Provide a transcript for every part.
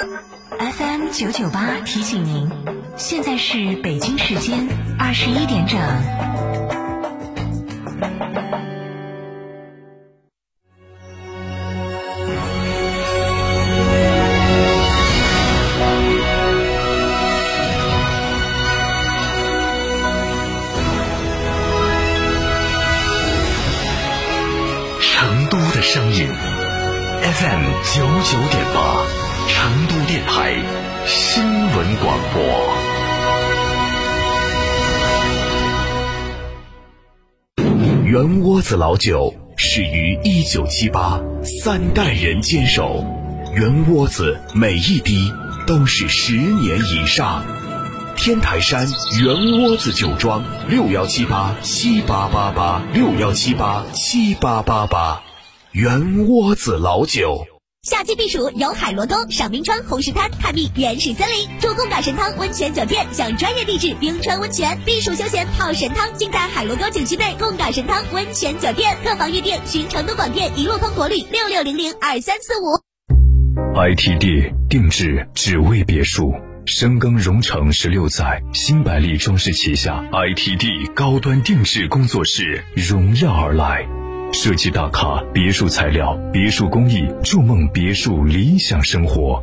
FM 九九八提醒您，现在是北京时间二十一点整。成都的声音，FM 九九点八，成都电台新闻广播。圆窝子老酒始于一九七八，三代人坚守，圆窝子每一滴都是十年以上。天台山圆窝子酒庄六幺七八七八八八六幺七八七八八八，圆窝子老酒。夏季避暑游海螺沟、赏冰川、红石滩、探秘原始森林，住贡嘎神汤温泉酒店，享专业地质冰川温泉，避暑休闲泡神汤，尽在海螺沟景区内贡嘎神汤温泉酒店。客房预订寻成都广电一路通国旅六六零零二三四五。ITD 定制只为别墅，深耕荣城十六载，新百利装饰旗下 ITD 高端定制工作室荣耀而来。设计大咖，别墅材料，别墅工艺，筑梦别墅理想生活。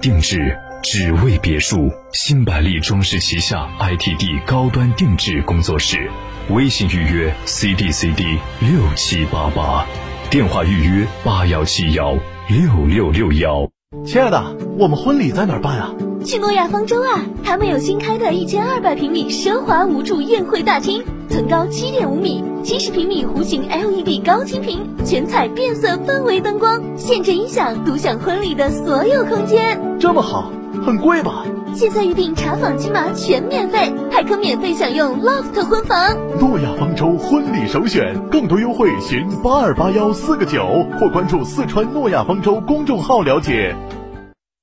定制只为别墅，新百丽装饰旗下 ITD 高端定制工作室，微信预约 CDCD 六七八八，电话预约八幺七幺六六六幺。亲爱的，我们婚礼在哪儿办啊？去诺亚方舟啊！他们有新开的一千二百平米奢华无柱宴会大厅，层高七点五米，七十平米弧形 LED 高清屏，全彩变色氛围灯光，现阵音响，独享婚礼的所有空间。这么好，很贵吧？现在预定查房金麻全免费，还可免费享用 loft 婚房。诺亚方舟婚礼首选，更多优惠询八二八幺四个九或关注四川诺亚方舟公众号了解。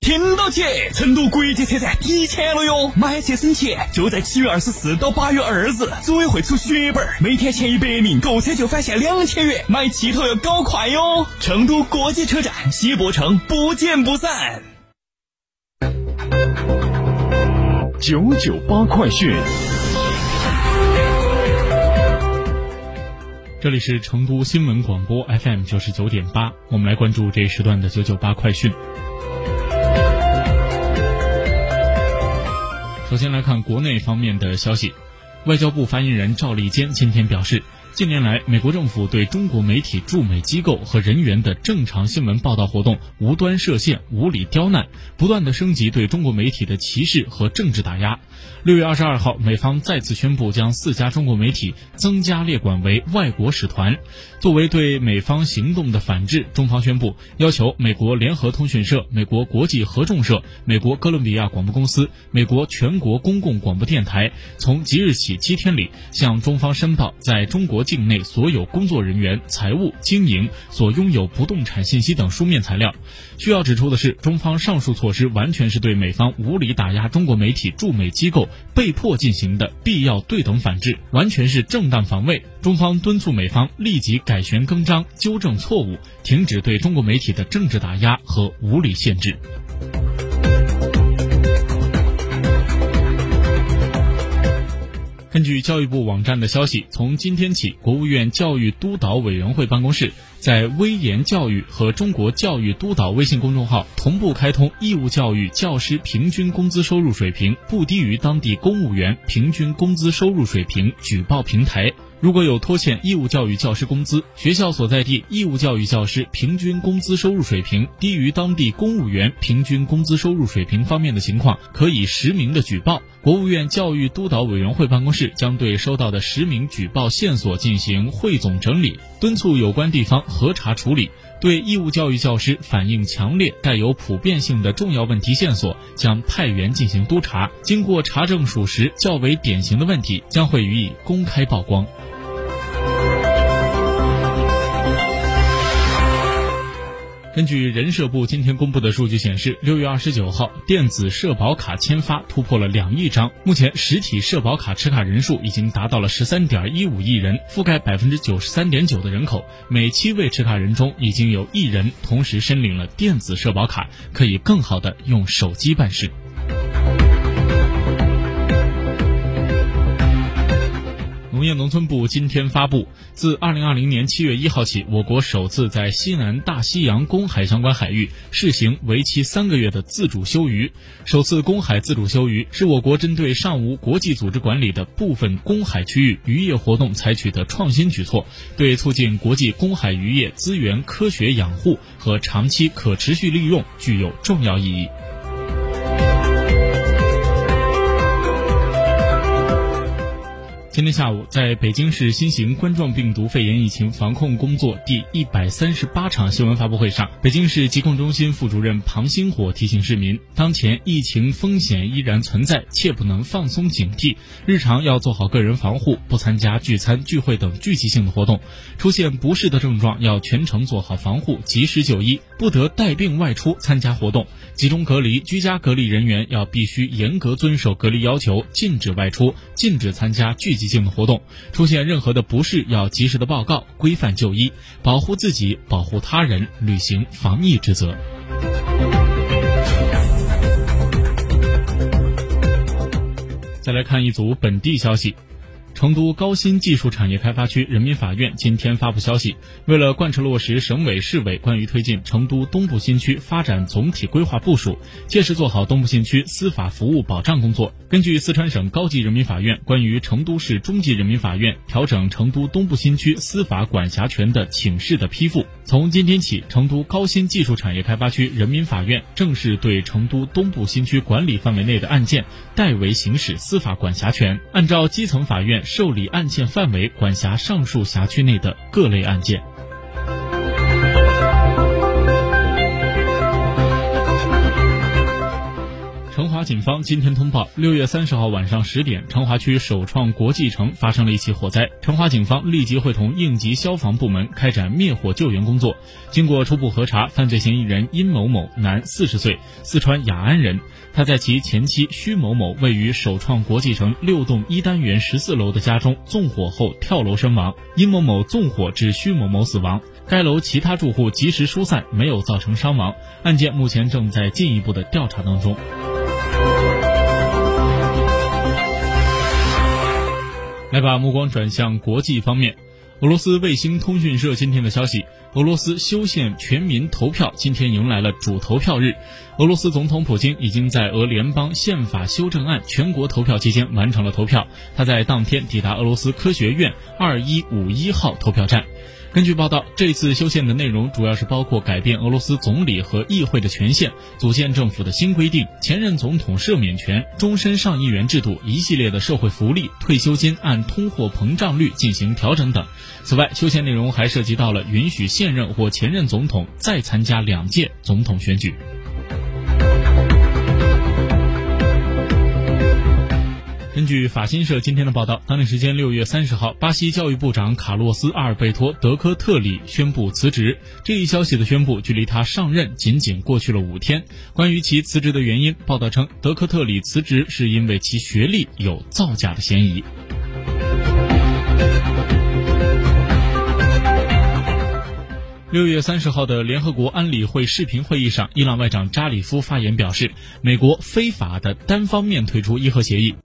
听到起，成都国际车展提前了哟！买车省钱，就在七月二十四到八月二日，组委会出血本，每天前一百名购车就返现两千元，买汽头要搞快哟！成都国际车展，西博城不见不散。九九八快讯。这里是成都新闻广播 FM 九十九点八，我们来关注这一时段的九九八快讯。首先来看国内方面的消息，外交部发言人赵立坚今天表示，近年来，美国政府对中国媒体驻美机构和人员的正常新闻报道活动无端设限、无理刁难，不断的升级对中国媒体的歧视和政治打压。六月二十二号，美方再次宣布将四家中国媒体增加列管为外国使团。作为对美方行动的反制，中方宣布要求美国联合通讯社、美国国际合众社、美国哥伦比亚广播公司、美国全国公共广播电台从即日起七天里向中方申报在中国境内所有工作人员、财务、经营所拥有不动产信息等书面材料。需要指出的是，中方上述措施完全是对美方无理打压中国媒体驻美机构被迫进行的必要对等反制，完全是正当防卫。中方敦促美方立即改弦更张，纠正错误，停止对中国媒体的政治打压和无理限制。根据教育部网站的消息，从今天起，国务院教育督导委员会办公室在微言教育和中国教育督导微信公众号同步开通义务教育教师平均工资收入水平不低于当地公务员平均工资收入水平举报平台。如果有拖欠义务教育教师工资，学校所在地义务教育教师平均工资收入水平低于当地公务员平均工资收入水平方面的情况，可以实名的举报。国务院教育督导委员会办公室将对收到的实名举报线索进行汇总整理，敦促有关地方核查处理。对义务教育教师反映强烈、带有普遍性的重要问题线索，将派员进行督查。经过查证属实、较为典型的问题，将会予以公开曝光。根据人社部今天公布的数据显示，六月二十九号，电子社保卡签发突破了两亿张。目前，实体社保卡持卡人数已经达到了十三点一五亿人，覆盖百分之九十三点九的人口。每七位持卡人中，已经有一人同时申领了电子社保卡，可以更好的用手机办事。业农村部今天发布，自二零二零年七月一号起，我国首次在西南大西洋公海相关海域试行为期三个月的自主休渔。首次公海自主休渔是我国针对尚无国际组织管理的部分公海区域渔业活动采取的创新举措，对促进国际公海渔业资源科学养护和长期可持续利用具有重要意义。今天下午，在北京市新型冠状病毒肺炎疫情防控工作第一百三十八场新闻发布会上，北京市疾控中心副主任庞星火提醒市民，当前疫情风险依然存在，切不能放松警惕，日常要做好个人防护，不参加聚餐、聚会等聚集性的活动。出现不适的症状，要全程做好防护，及时就医，不得带病外出参加活动。集中隔离、居家隔离人员要必须严格遵守隔离要求，禁止外出，禁止参加聚集。性的活动，出现任何的不适要及时的报告，规范就医，保护自己，保护他人，履行防疫职责。再来看一组本地消息。成都高新技术产业开发区人民法院今天发布消息，为了贯彻落实省委市委关于推进成都东部新区发展总体规划部署，切实做好东部新区司法服务保障工作，根据四川省高级人民法院关于成都市中级人民法院调整成都东部新区司法管辖权的请示的批复，从今天起，成都高新技术产业开发区人民法院正式对成都东部新区管理范围内的案件代为行使司法管辖权，按照基层法院。受理案件范围管辖上述辖区内的各类案件。警方今天通报，六月三十号晚上十点，成华区首创国际城发生了一起火灾。成华警方立即会同应急消防部门开展灭火救援工作。经过初步核查，犯罪嫌疑人殷某某，男，四十岁，四川雅安人。他在其前妻徐某某位于首创国际城六栋一单元十四楼的家中纵火后跳楼身亡。殷某某纵火致徐某某死亡，该楼其他住户及时疏散，没有造成伤亡。案件目前正在进一步的调查当中。来把目光转向国际方面，俄罗斯卫星通讯社今天的消息：俄罗斯修宪全民投票今天迎来了主投票日。俄罗斯总统普京已经在俄联邦宪法修正案全国投票期间完成了投票，他在当天抵达俄罗斯科学院二一五一号投票站。根据报道，这次修宪的内容主要是包括改变俄罗斯总理和议会的权限、组建政府的新规定、前任总统赦免权、终身上议员制度一系列的社会福利、退休金按通货膨胀率进行调整等。此外，修宪内容还涉及到了允许现任或前任总统再参加两届总统选举。据法新社今天的报道，当地时间六月三十号，巴西教育部长卡洛斯·阿尔贝托·德科特里宣布辞职。这一消息的宣布，距离他上任仅仅过去了五天。关于其辞职的原因，报道称，德科特里辞职是因为其学历有造假的嫌疑。六月三十号的联合国安理会视频会议上，伊朗外长扎里夫发言表示，美国非法的单方面退出伊核协议。